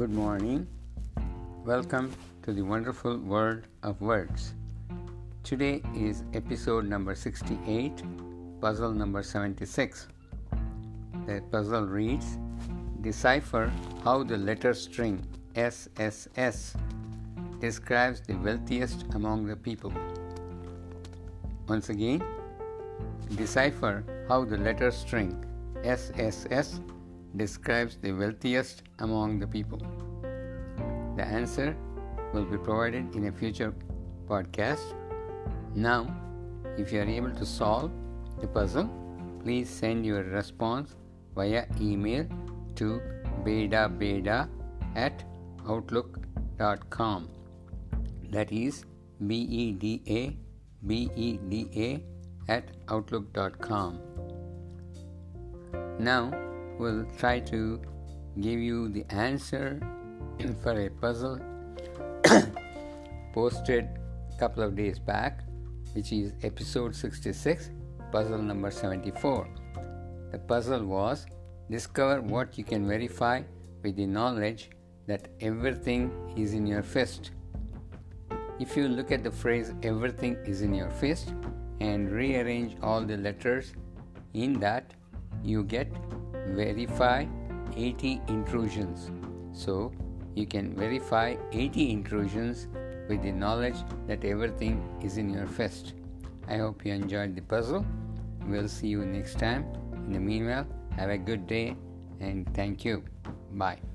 Good morning. Welcome to the wonderful world of words. Today is episode number 68, puzzle number 76. The puzzle reads Decipher how the letter string SSS describes the wealthiest among the people. Once again, decipher how the letter string SSS describes the wealthiest among the people. The answer will be provided in a future podcast. Now, if you are able to solve the puzzle, please send your response via email to bedabeda at outlook.com. That is B E D A B E D A at outlook.com. Now, we'll try to give you the answer for a puzzle posted a couple of days back, which is episode 66, puzzle number 74. The puzzle was discover what you can verify with the knowledge that everything is in your fist. If you look at the phrase everything is in your fist and rearrange all the letters in that, you get verify 80 intrusions. So you can verify 80 intrusions with the knowledge that everything is in your fist. I hope you enjoyed the puzzle. We'll see you next time. In the meanwhile, have a good day and thank you. Bye.